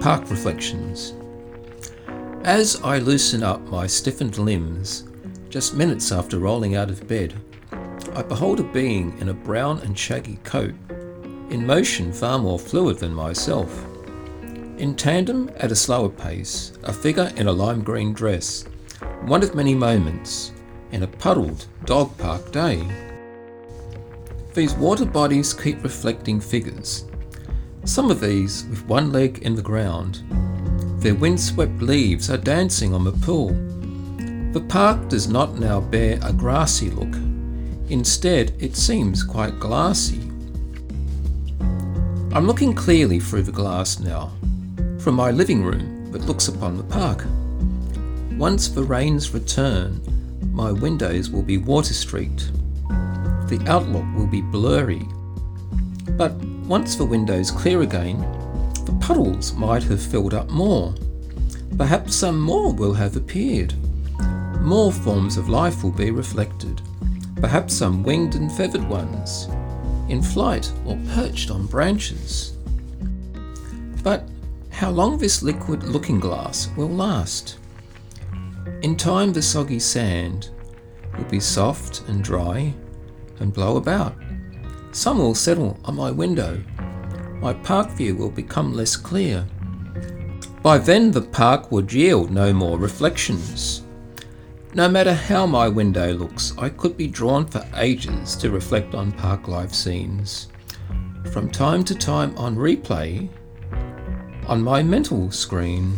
Park Reflections. As I loosen up my stiffened limbs, just minutes after rolling out of bed, I behold a being in a brown and shaggy coat, in motion far more fluid than myself. In tandem, at a slower pace, a figure in a lime green dress, one of many moments in a puddled dog park day. These water bodies keep reflecting figures, some of these with one leg in the ground. Their windswept leaves are dancing on the pool. The park does not now bear a grassy look. Instead, it seems quite glassy. I'm looking clearly through the glass now, from my living room that looks upon the park. Once the rains return, my windows will be water streaked. The outlook will be blurry. But once the windows clear again, the puddles might have filled up more. Perhaps some more will have appeared. More forms of life will be reflected. Perhaps some winged and feathered ones, in flight or perched on branches. But how long this liquid looking glass will last? In time, the soggy sand will be soft and dry and blow about. Some will settle on my window. My park view will become less clear. By then, the park would yield no more reflections. No matter how my window looks, I could be drawn for ages to reflect on park life scenes. From time to time on replay on my mental screen.